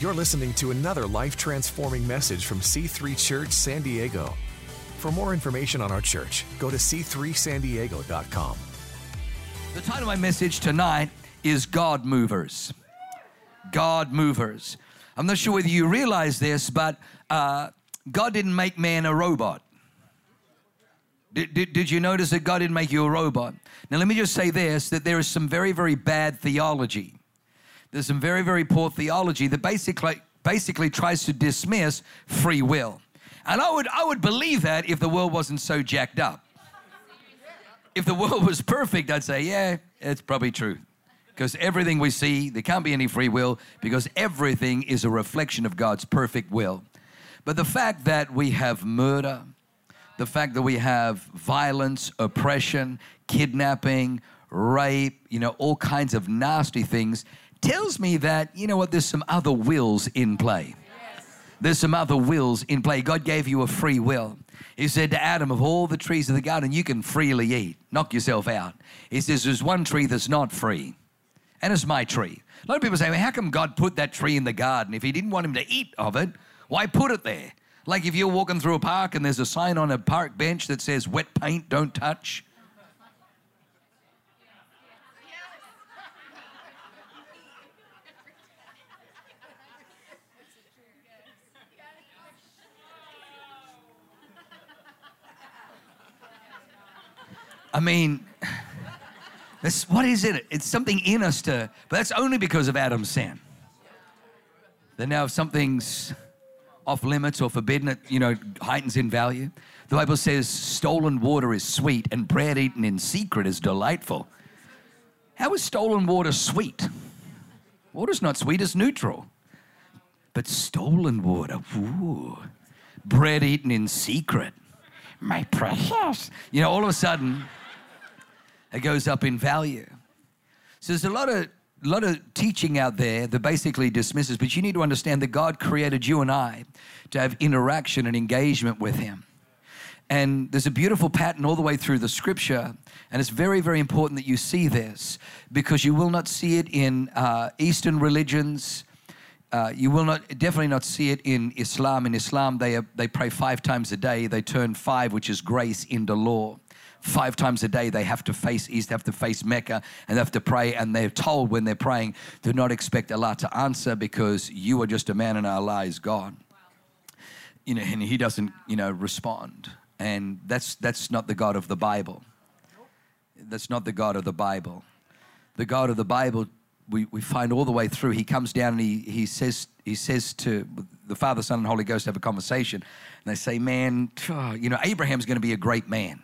You're listening to another life transforming message from C3 Church San Diego. For more information on our church, go to c3sandiego.com. The title of my message tonight is God Movers. God Movers. I'm not sure whether you realize this, but uh, God didn't make man a robot. Did, did, did, you notice that God didn't make you a robot? Now, let me just say this that there is some very, very bad theology. There's some very, very poor theology that basically, basically tries to dismiss free will. And I would, I would believe that if the world wasn't so jacked up. If the world was perfect, I'd say, yeah, it's probably true. Because everything we see, there can't be any free will because everything is a reflection of God's perfect will. But the fact that we have murder, the fact that we have violence, oppression, kidnapping, rape, you know, all kinds of nasty things tells me that, you know what, there's some other wills in play. There's some other wills in play. God gave you a free will. He said to Adam, Of all the trees of the garden, you can freely eat. Knock yourself out. He says, There's one tree that's not free, and it's my tree. A lot of people say, well, How come God put that tree in the garden? If He didn't want him to eat of it, why put it there? Like if you're walking through a park and there's a sign on a park bench that says, Wet paint, don't touch. I mean, what is it? It's something in us to, but that's only because of Adam's sin. That now if something's off limits or forbidden, it, you know, heightens in value. The Bible says stolen water is sweet and bread eaten in secret is delightful. How is stolen water sweet? Water's not sweet, it's neutral. But stolen water, ooh, bread eaten in secret, my precious. You know, all of a sudden, it goes up in value. So there's a lot of lot of teaching out there that basically dismisses, but you need to understand that God created you and I to have interaction and engagement with Him. And there's a beautiful pattern all the way through the scripture. And it's very, very important that you see this because you will not see it in uh, Eastern religions. Uh, you will not definitely not see it in Islam. In Islam, they, they pray five times a day. They turn five, which is grace, into law five times a day they have to face east, have to face Mecca, and they have to pray. And they're told when they're praying, do not expect Allah to answer because you are just a man and Allah is God. You know, and He doesn't, you know, respond. And that's that's not the God of the Bible. That's not the God of the Bible. The God of the Bible we, we find all the way through. He comes down and he, he says he says to the Father, Son, and Holy Ghost have a conversation, and they say, "Man, you know, Abraham's going to be a great man."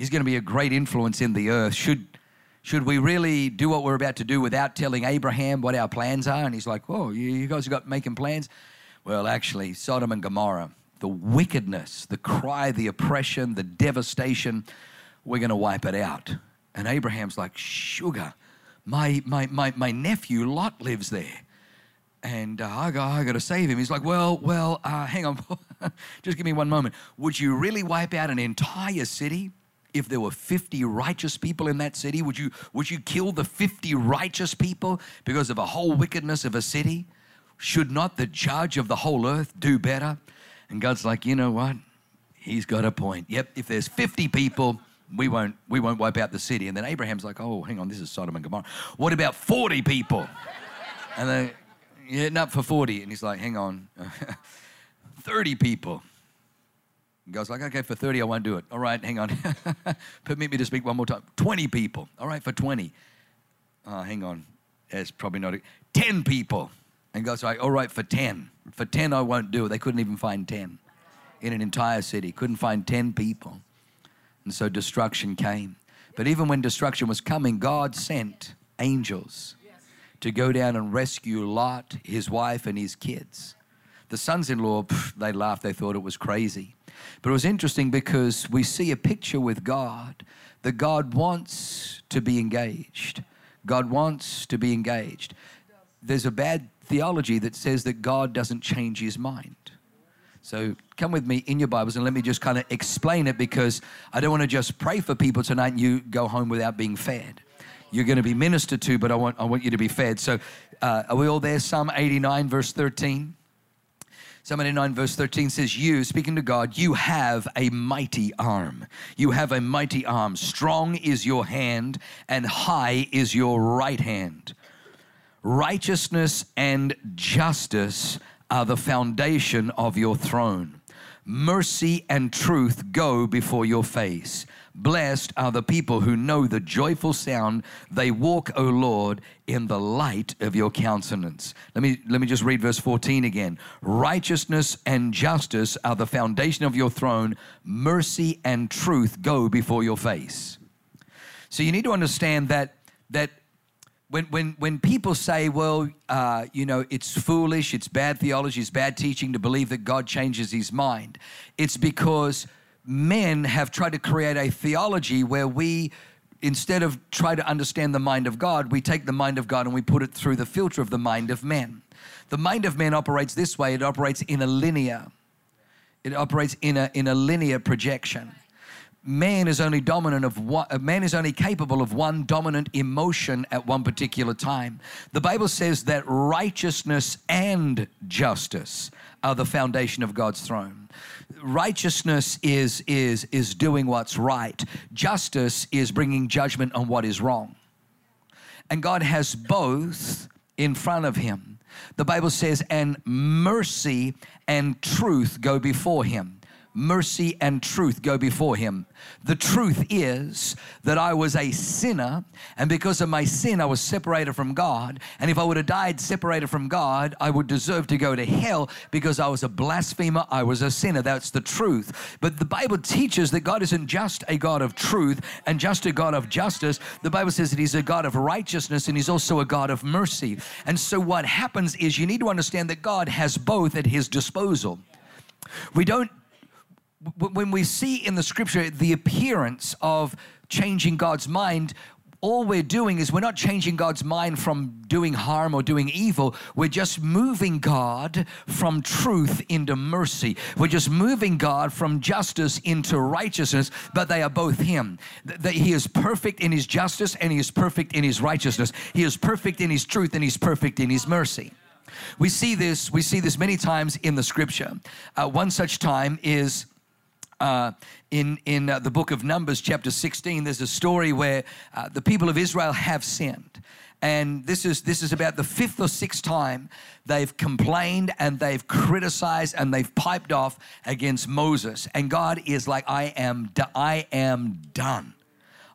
He's going to be a great influence in the earth. Should, should we really do what we're about to do without telling Abraham what our plans are? And he's like, Whoa, you guys have got making plans? Well, actually, Sodom and Gomorrah, the wickedness, the cry, the oppression, the devastation, we're going to wipe it out. And Abraham's like, Sugar, my, my, my, my nephew Lot lives there. And uh, I, got, I got to save him. He's like, Well, well, uh, hang on. Just give me one moment. Would you really wipe out an entire city? If there were 50 righteous people in that city? Would you, would you kill the 50 righteous people because of a whole wickedness of a city? Should not the judge of the whole earth do better? And God's like, you know what? He's got a point. Yep, if there's 50 people, we won't, we won't wipe out the city. And then Abraham's like, oh, hang on, this is Sodom and Gomorrah. What about 40 people? And they, yeah, not for 40. And he's like, hang on, 30 people. God's like, okay, for 30, I won't do it. All right, hang on. Permit me to speak one more time. 20 people. All right, for 20. Oh, hang on. It's probably not. A, 10 people. And God's like, all right, for 10. For 10, I won't do it. They couldn't even find 10 in an entire city. Couldn't find 10 people. And so destruction came. But even when destruction was coming, God sent angels to go down and rescue Lot, his wife, and his kids. The sons in law, they laughed. They thought it was crazy. But it was interesting because we see a picture with God that God wants to be engaged. God wants to be engaged. There's a bad theology that says that God doesn't change his mind. So come with me in your Bibles and let me just kind of explain it because I don't want to just pray for people tonight and you go home without being fed. You're going to be ministered to, but I want, I want you to be fed. So, uh, are we all there? Psalm 89, verse 13. Psalm 89, verse 13 says, You, speaking to God, you have a mighty arm. You have a mighty arm. Strong is your hand, and high is your right hand. Righteousness and justice are the foundation of your throne. Mercy and truth go before your face. Blessed are the people who know the joyful sound. They walk, O Lord, in the light of your countenance. Let me, let me just read verse 14 again. Righteousness and justice are the foundation of your throne. Mercy and truth go before your face. So you need to understand that, that when, when, when people say, well, uh, you know, it's foolish, it's bad theology, it's bad teaching to believe that God changes his mind, it's because men have tried to create a theology where we, instead of try to understand the mind of God, we take the mind of God and we put it through the filter of the mind of men. The mind of men operates this way it operates in a linear, it operates in a, in a linear projection man is only dominant of one uh, man is only capable of one dominant emotion at one particular time. The bible says that righteousness and justice are the foundation of god's throne. Righteousness is is is doing what's right. Justice is bringing judgment on what is wrong. And god has both in front of him. The bible says and mercy and truth go before him mercy and truth go before him. The truth is that I was a sinner, and because of my sin, I was separated from God. And if I would have died separated from God, I would deserve to go to hell because I was a blasphemer, I was a sinner. That's the truth. But the Bible teaches that God isn't just a God of truth and just a God of justice. The Bible says that He's a God of righteousness and He's also a God of mercy. And so, what happens is you need to understand that God has both at His disposal. We don't when we see in the scripture the appearance of changing God's mind, all we're doing is we're not changing God's mind from doing harm or doing evil. We're just moving God from truth into mercy. We're just moving God from justice into righteousness, but they are both Him. That He is perfect in His justice and He is perfect in His righteousness. He is perfect in His truth and He's perfect in His mercy. We see this, we see this many times in the scripture. Uh, one such time is uh, in, in uh, the book of Numbers, chapter 16, there's a story where uh, the people of Israel have sinned. And this is, this is about the fifth or sixth time they've complained and they've criticized and they've piped off against Moses. And God is like, I am, I am done.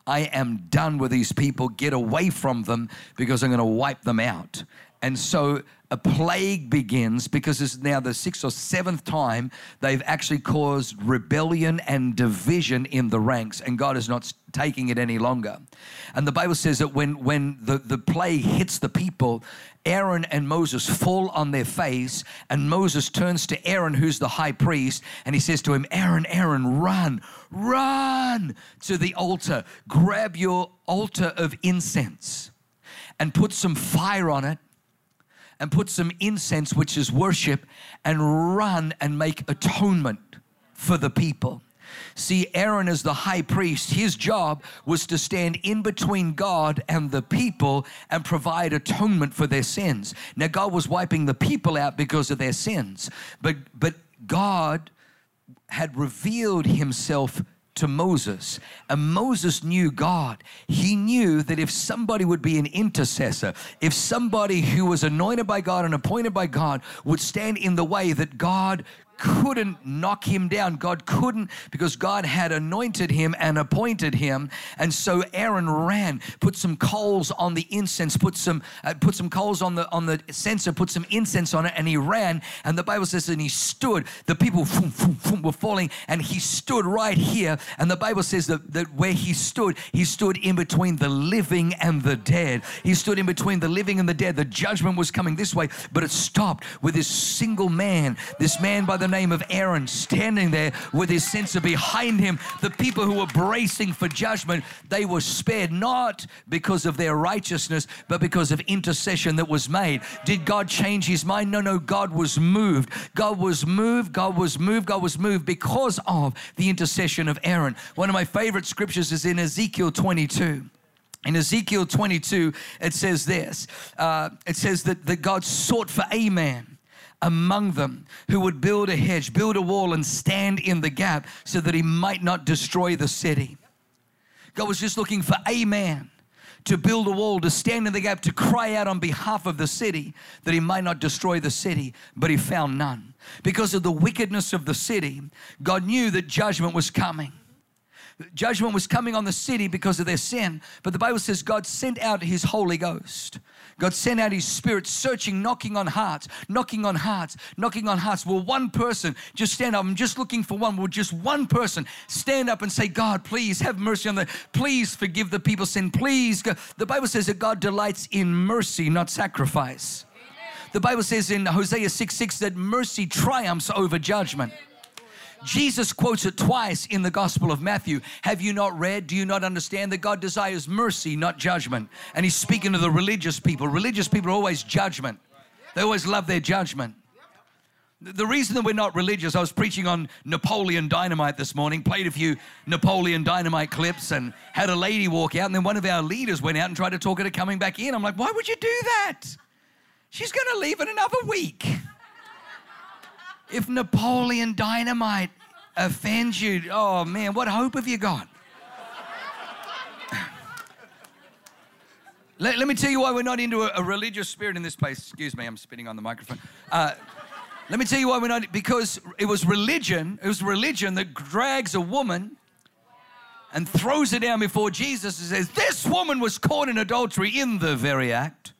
I am done with these people. Get away from them because I'm going to wipe them out. And so a plague begins because it's now the sixth or seventh time they've actually caused rebellion and division in the ranks, and God is not taking it any longer. And the Bible says that when, when the, the plague hits the people, Aaron and Moses fall on their face, and Moses turns to Aaron, who's the high priest, and he says to him, Aaron, Aaron, run, run to the altar, grab your altar of incense, and put some fire on it and put some incense, which is worship, and run and make atonement for the people. See, Aaron, as the high priest, his job was to stand in between God and the people and provide atonement for their sins. Now, God was wiping the people out because of their sins, but, but God had revealed himself to Moses. And Moses knew God. He knew that if somebody would be an intercessor, if somebody who was anointed by God and appointed by God would stand in the way, that God couldn't knock him down. God couldn't because God had anointed him and appointed him. And so Aaron ran, put some coals on the incense, put some uh, put some coals on the on the censer, put some incense on it, and he ran. And the Bible says, and he stood. The people boom, boom, boom, were falling, and he stood right here. And the Bible says that, that where he stood, he stood in between the living and the dead. He stood in between the living and the dead. The judgment was coming this way, but it stopped with this single man, this man by the the name of Aaron standing there with his censer behind him. The people who were bracing for judgment, they were spared not because of their righteousness, but because of intercession that was made. Did God change his mind? No, no, God was moved. God was moved, God was moved, God was moved because of the intercession of Aaron. One of my favorite scriptures is in Ezekiel 22. In Ezekiel 22, it says this uh, it says that, that God sought for a man among them who would build a hedge, build a wall, and stand in the gap so that he might not destroy the city. God was just looking for a man to build a wall, to stand in the gap, to cry out on behalf of the city that he might not destroy the city, but he found none. Because of the wickedness of the city, God knew that judgment was coming. Judgment was coming on the city because of their sin, but the Bible says God sent out his Holy Ghost. God sent out his spirit searching, knocking on hearts, knocking on hearts, knocking on hearts. Will one person just stand up? I'm just looking for one. Will just one person stand up and say, God, please have mercy on the, please forgive the people's sin. Please. The Bible says that God delights in mercy, not sacrifice. The Bible says in Hosea 6 6 that mercy triumphs over judgment. Jesus quotes it twice in the Gospel of Matthew. Have you not read? Do you not understand that God desires mercy, not judgment? And he's speaking to the religious people. Religious people are always judgment, they always love their judgment. The reason that we're not religious, I was preaching on Napoleon Dynamite this morning, played a few Napoleon Dynamite clips, and had a lady walk out, and then one of our leaders went out and tried to talk her to coming back in. I'm like, why would you do that? She's going to leave in another week. If Napoleon Dynamite offends you, oh man, what hope have you got? let, let, me tell you why we're not into a, a, religious spirit in this place. Excuse me, I'm spitting on the microphone. Uh, let me tell you why we're not, because it was religion, it was religion that drags a woman and throws her down before Jesus and says, This woman was caught in adultery in the very act.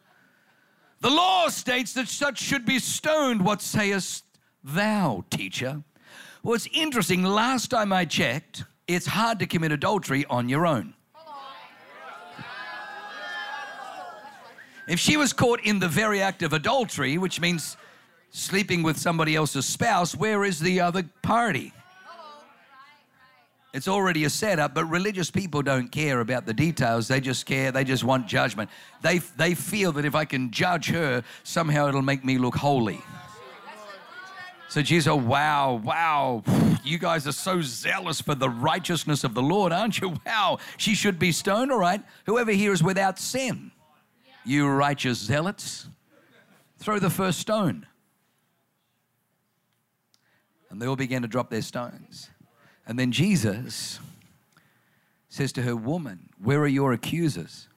The law states that such should be stoned. What sayest thou, teacher? Well, it's interesting. Last time I checked, it's hard to commit adultery on your own. If she was caught in the very act of adultery, which means sleeping with somebody else's spouse, where is the other party? It's already a setup, but religious people don't care about the details. They just care, they just want judgment. They, they feel that if I can judge her, somehow it'll make me look holy. So Jesus, oh, wow, wow, you guys are so zealous for the righteousness of the Lord, aren't you? Wow, she should be stoned, all right. Whoever here is without sin, you righteous zealots, throw the first stone. And they all began to drop their stones. And then Jesus says to her, Woman, where are your accusers?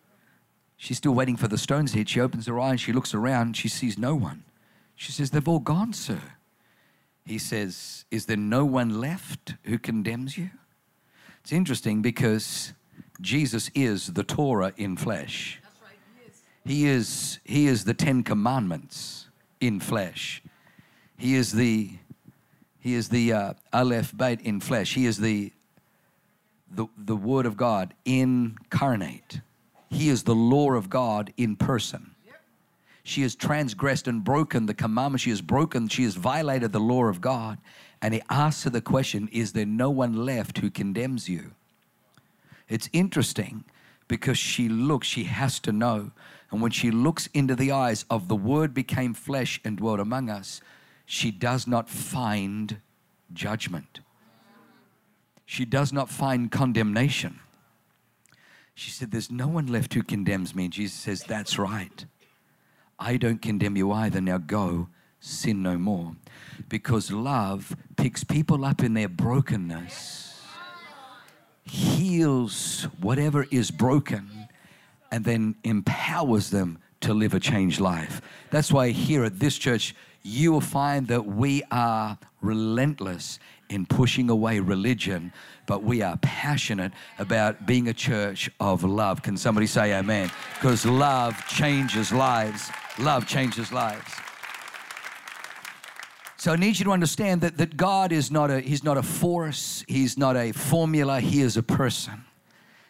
She's still waiting for the stones to hit. She opens her eyes, she looks around, she sees no one. She says, They've all gone, sir. He says, Is there no one left who condemns you? It's interesting because Jesus is the Torah in flesh. Right, he, is. he is he is the Ten Commandments in flesh. He is the he is the uh, Aleph Beit in flesh. He is the, the, the Word of God incarnate. He is the law of God in person. She has transgressed and broken the commandment. She has broken, she has violated the law of God. And he asks her the question Is there no one left who condemns you? It's interesting because she looks, she has to know. And when she looks into the eyes of the Word became flesh and dwelt among us, she does not find judgment. She does not find condemnation. She said, There's no one left who condemns me. And Jesus says, That's right. I don't condemn you either. Now go, sin no more. Because love picks people up in their brokenness, heals whatever is broken, and then empowers them to live a changed life. That's why here at this church, you will find that we are relentless in pushing away religion, but we are passionate about being a church of love. Can somebody say amen? Because love changes lives. Love changes lives. So I need you to understand that, that God is not a He's not a force, He's not a formula, He is a person.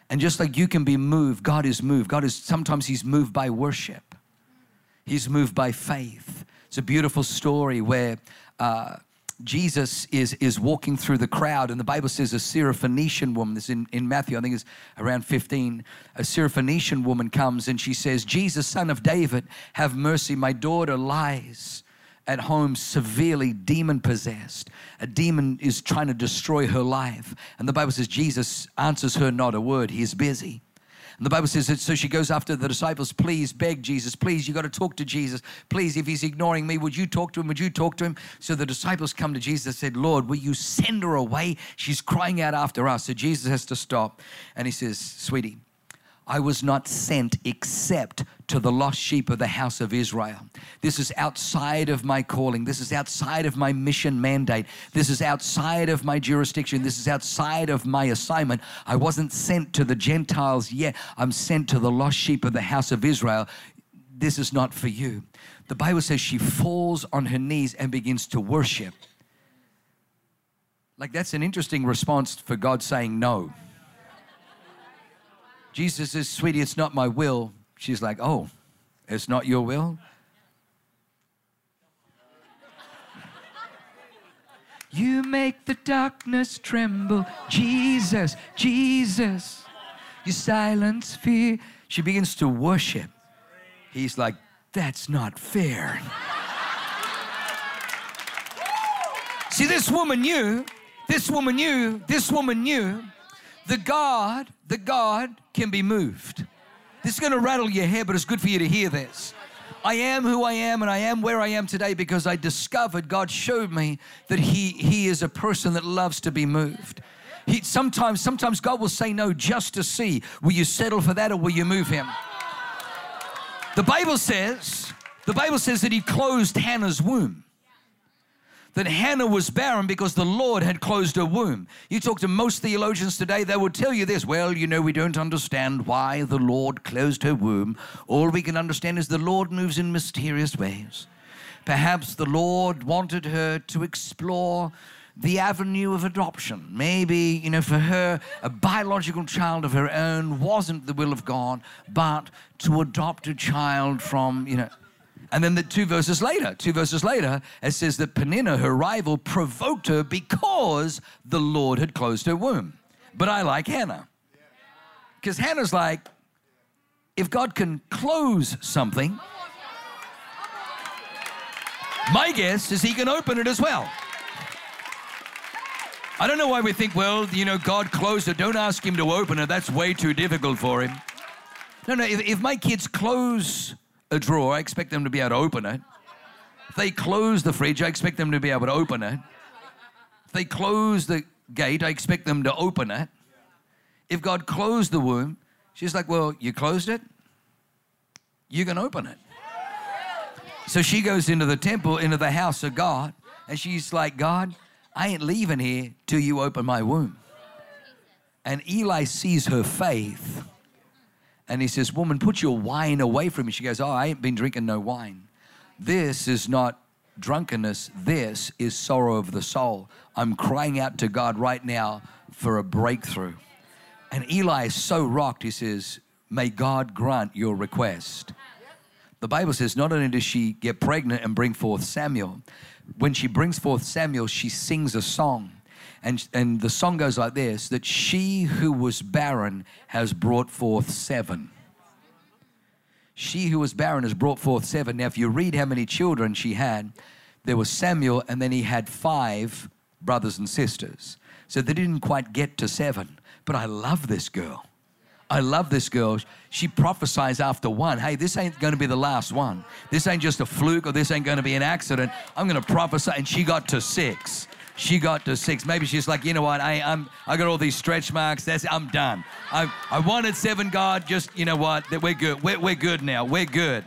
And just like you can be moved, God is moved. God is sometimes He's moved by worship. He's moved by faith. It's a beautiful story where uh, Jesus is, is walking through the crowd, and the Bible says a Syrophoenician woman, this in, in Matthew, I think it's around 15. A Syrophoenician woman comes and she says, Jesus, son of David, have mercy. My daughter lies at home severely demon possessed. A demon is trying to destroy her life. And the Bible says Jesus answers her not a word, he's busy. And the Bible says that so she goes after the disciples, please beg Jesus, please, you got to talk to Jesus. Please, if he's ignoring me, would you talk to him? Would you talk to him? So the disciples come to Jesus and said, Lord, will you send her away? She's crying out after us. So Jesus has to stop. And he says, Sweetie, I was not sent except to the lost sheep of the house of Israel. This is outside of my calling. This is outside of my mission mandate. This is outside of my jurisdiction. This is outside of my assignment. I wasn't sent to the Gentiles yet. I'm sent to the lost sheep of the house of Israel. This is not for you. The Bible says she falls on her knees and begins to worship. Like, that's an interesting response for God saying no. Jesus says, Sweetie, it's not my will. She's like, Oh, it's not your will? You make the darkness tremble. Jesus, Jesus. You silence fear. She begins to worship. He's like, That's not fair. See, this woman knew, this woman knew, this woman knew the God, the God can be moved. This is going to rattle your hair, but it's good for you to hear this. I am who I am and I am where I am today because I discovered God showed me that he he is a person that loves to be moved. He sometimes sometimes God will say no just to see will you settle for that or will you move him? The Bible says the Bible says that he closed Hannah's womb that Hannah was barren because the Lord had closed her womb. You talk to most theologians today, they will tell you this well, you know, we don't understand why the Lord closed her womb. All we can understand is the Lord moves in mysterious ways. Perhaps the Lord wanted her to explore the avenue of adoption. Maybe, you know, for her, a biological child of her own wasn't the will of God, but to adopt a child from, you know, and then the two verses later, two verses later, it says that Peninnah, her rival, provoked her because the Lord had closed her womb. But I like Hannah. Because Hannah's like, if God can close something, my guess is he can open it as well. I don't know why we think, well, you know, God closed it. Don't ask him to open it. That's way too difficult for him. No, no, if, if my kids close a drawer, I expect them to be able to open it. If they close the fridge, I expect them to be able to open it. If they close the gate, I expect them to open it. If God closed the womb, she's like, Well, you closed it? You can open it. So she goes into the temple, into the house of God, and she's like, God, I ain't leaving here till you open my womb. And Eli sees her faith and he says, Woman, put your wine away from me. She goes, Oh, I ain't been drinking no wine. This is not drunkenness. This is sorrow of the soul. I'm crying out to God right now for a breakthrough. And Eli is so rocked, he says, May God grant your request. The Bible says not only does she get pregnant and bring forth Samuel, when she brings forth Samuel, she sings a song. And, and the song goes like this that she who was barren has brought forth seven. She who was barren has brought forth seven. Now, if you read how many children she had, there was Samuel, and then he had five brothers and sisters. So they didn't quite get to seven. But I love this girl. I love this girl. She prophesies after one. Hey, this ain't going to be the last one. This ain't just a fluke or this ain't going to be an accident. I'm going to prophesy. And she got to six. She got to six. Maybe she's like, you know what? I, I'm, I got all these stretch marks. That's, I'm done. I, I wanted seven, God. Just, you know what? That we're good. We're, we're good now. We're good.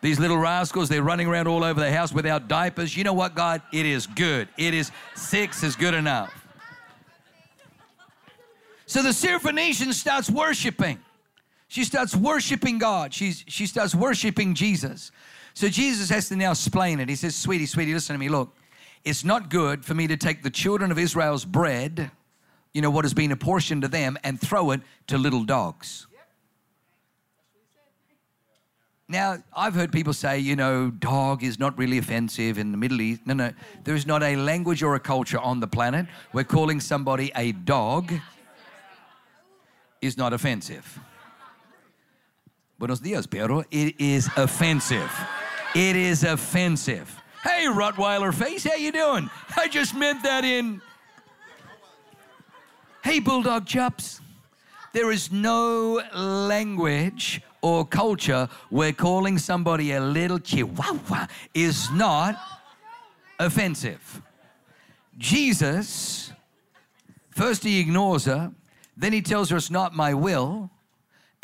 These little rascals, they're running around all over the house without diapers. You know what, God? It is good. It is six is good enough. So the Syrophoenician starts worshiping. She starts worshiping God. She's, she starts worshiping Jesus. So Jesus has to now explain it. He says, Sweetie, sweetie, listen to me. Look, it's not good for me to take the children of Israel's bread, you know, what has been apportioned to them, and throw it to little dogs. Now, I've heard people say, you know, dog is not really offensive in the Middle East. No, no. There is not a language or a culture on the planet where calling somebody a dog is not offensive. Buenos dias, pero it is offensive. It is offensive. Hey, Rottweiler face, how you doing? I just meant that in. Hey, Bulldog Chops. There is no language or culture where calling somebody a little chihuahua is not offensive. Jesus, first he ignores her, then he tells her it's not my will,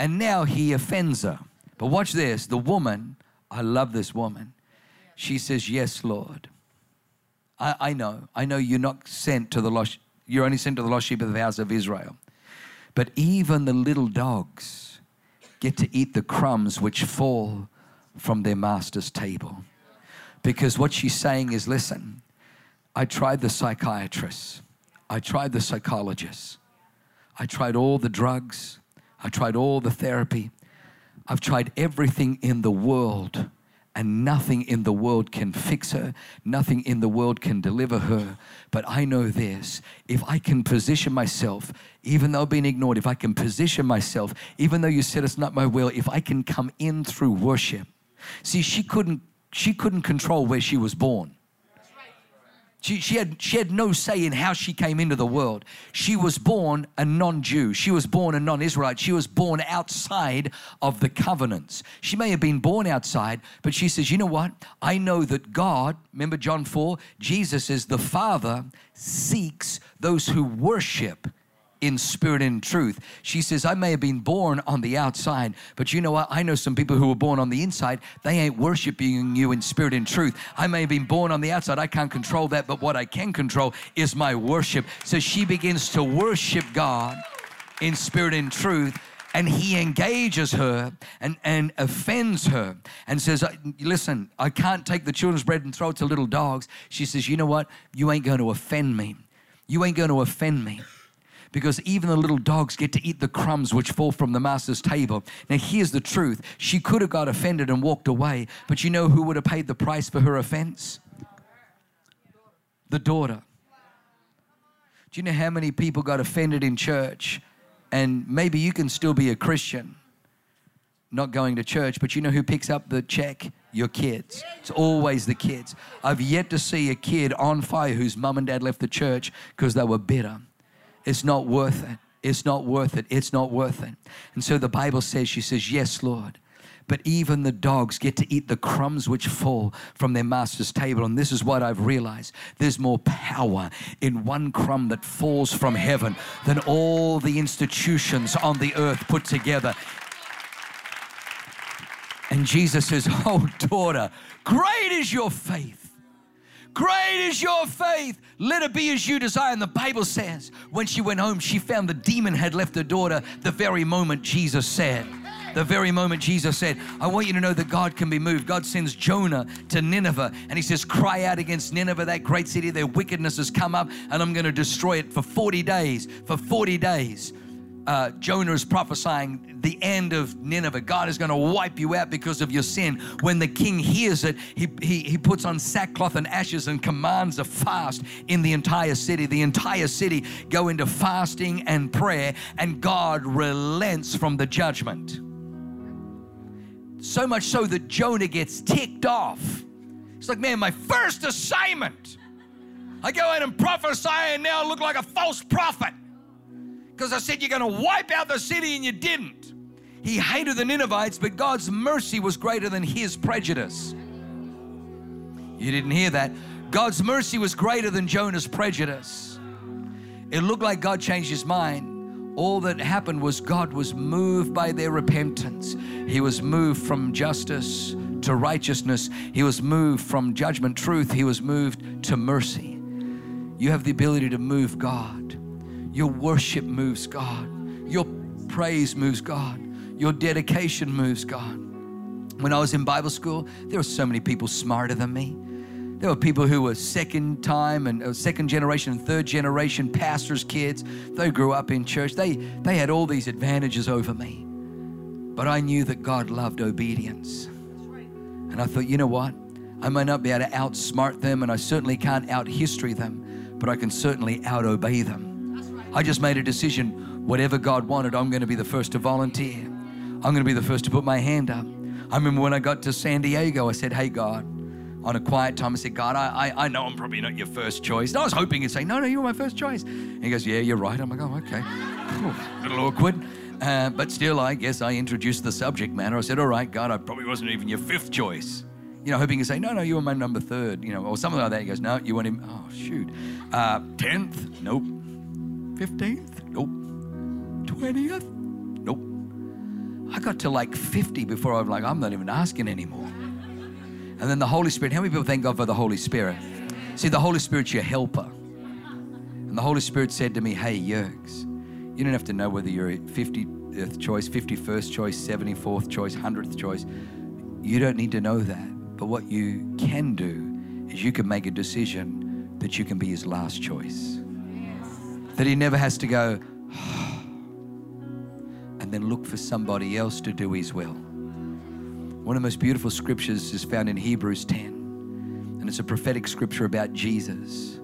and now he offends her. But watch this the woman, I love this woman. She says, Yes, Lord. I, I know, I know you're not sent to the lost, you're only sent to the lost sheep of the house of Israel. But even the little dogs get to eat the crumbs which fall from their master's table. Because what she's saying is listen, I tried the psychiatrist, I tried the psychologist, I tried all the drugs, I tried all the therapy, I've tried everything in the world and nothing in the world can fix her, nothing in the world can deliver her. But I know this if I can position myself, even though being ignored, if I can position myself, even though you said it's not my will, if I can come in through worship. See, she couldn't, she couldn't control where she was born. She, she, had, she had no say in how she came into the world. She was born a non Jew. She was born a non Israelite. She was born outside of the covenants. She may have been born outside, but she says, You know what? I know that God, remember John 4, Jesus is the Father, seeks those who worship in spirit and truth. She says, I may have been born on the outside, but you know what? I know some people who were born on the inside. They ain't worshiping you in spirit and truth. I may have been born on the outside. I can't control that, but what I can control is my worship. So she begins to worship God in spirit and truth and he engages her and, and offends her and says, Listen, I can't take the children's bread and throw it to little dogs. She says, You know what? You ain't going to offend me. You ain't going to offend me because even the little dogs get to eat the crumbs which fall from the master's table. Now, here's the truth she could have got offended and walked away, but you know who would have paid the price for her offense? The daughter. Do you know how many people got offended in church? And maybe you can still be a Christian, not going to church, but you know who picks up the check? Your kids. It's always the kids. I've yet to see a kid on fire whose mum and dad left the church because they were bitter. It's not worth it. It's not worth it. It's not worth it. And so the Bible says, She says, Yes, Lord. But even the dogs get to eat the crumbs which fall from their master's table. And this is what I've realized there's more power in one crumb that falls from heaven than all the institutions on the earth put together. And Jesus says, Oh, daughter, great is your faith. Great is your faith. Let it be as you desire. And the Bible says, when she went home, she found the demon had left her daughter the very moment Jesus said. The very moment Jesus said, I want you to know that God can be moved. God sends Jonah to Nineveh and he says, Cry out against Nineveh, that great city. Their wickedness has come up and I'm going to destroy it for 40 days. For 40 days uh, Jonah is prophesying the end of Nineveh. God is going to wipe you out because of your sin. When the king hears it, he, he, he puts on sackcloth and ashes and commands a fast in the entire city. The entire city go into fasting and prayer, and God relents from the judgment. So much so that Jonah gets ticked off. It's like, man, my first assignment. I go in and prophesy, and now I look like a false prophet because I said you're going to wipe out the city and you didn't. He hated the Ninevites, but God's mercy was greater than his prejudice. You didn't hear that. God's mercy was greater than Jonah's prejudice. It looked like God changed his mind. All that happened was God was moved by their repentance. He was moved from justice to righteousness. He was moved from judgment, truth. He was moved to mercy. You have the ability to move God. Your worship moves God. Your praise moves God. Your dedication moves God. When I was in Bible school, there were so many people smarter than me. There were people who were second time and uh, second generation and third generation pastors' kids. They grew up in church. They, they had all these advantages over me. But I knew that God loved obedience. And I thought, you know what? I might not be able to outsmart them, and I certainly can't out history them, but I can certainly out obey them. I just made a decision. Whatever God wanted, I'm going to be the first to volunteer. I'm going to be the first to put my hand up. I remember when I got to San Diego, I said, Hey, God, on a quiet time, I said, God, I, I, I know I'm probably not your first choice. And I was hoping he'd say, No, no, you were my first choice. And he goes, Yeah, you're right. I'm like, Oh, okay. A little awkward. Uh, but still, I guess I introduced the subject matter. I said, All right, God, I probably wasn't even your fifth choice. You know, hoping to say, No, no, you were my number third, you know, or something like that. He goes, No, you want him, oh, shoot. Uh, 10th? Nope. 15th? Nope. 20th? Nope. I got to like 50 before I was like, I'm not even asking anymore. And then the Holy Spirit, how many people thank God for the Holy Spirit? See, the Holy Spirit's your helper. And the Holy Spirit said to me, Hey, Yerks, you don't have to know whether you're a 50th choice, 51st choice, 74th choice, 100th choice. You don't need to know that. But what you can do is you can make a decision that you can be his last choice. That he never has to go, and then look for somebody else to do his will. One of the most beautiful scriptures is found in Hebrews 10, and it's a prophetic scripture about Jesus.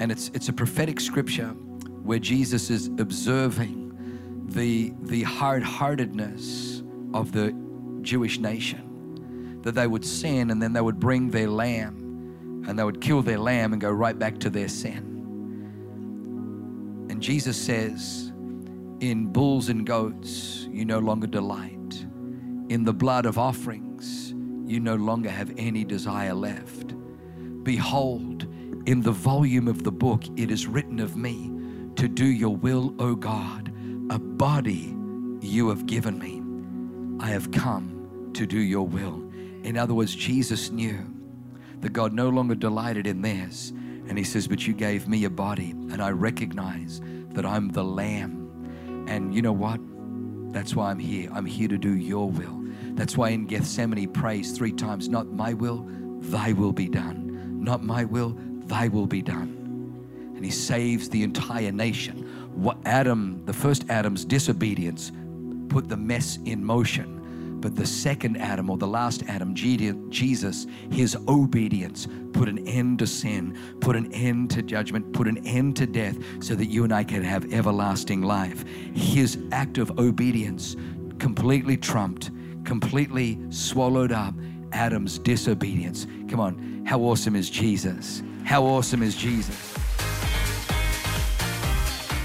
And it's, it's a prophetic scripture where Jesus is observing the, the hard heartedness of the Jewish nation. That they would sin and then they would bring their lamb and they would kill their lamb and go right back to their sin. And Jesus says, In bulls and goats, you no longer delight. In the blood of offerings, you no longer have any desire left. Behold, in the volume of the book, it is written of me to do your will, O God. A body you have given me. I have come to do your will. In other words, Jesus knew that God no longer delighted in theirs. And he says, But you gave me a body, and I recognize that I'm the Lamb. And you know what? That's why I'm here. I'm here to do your will. That's why in Gethsemane he prays three times, Not my will, thy will be done. Not my will, thy will be done and he saves the entire nation. What Adam, the first Adam's disobedience put the mess in motion. But the second Adam, or the last Adam, Jesus, his obedience put an end to sin, put an end to judgment, put an end to death, so that you and I can have everlasting life. His act of obedience completely trumped, completely swallowed up Adam's disobedience. Come on, how awesome is Jesus? How awesome is Jesus?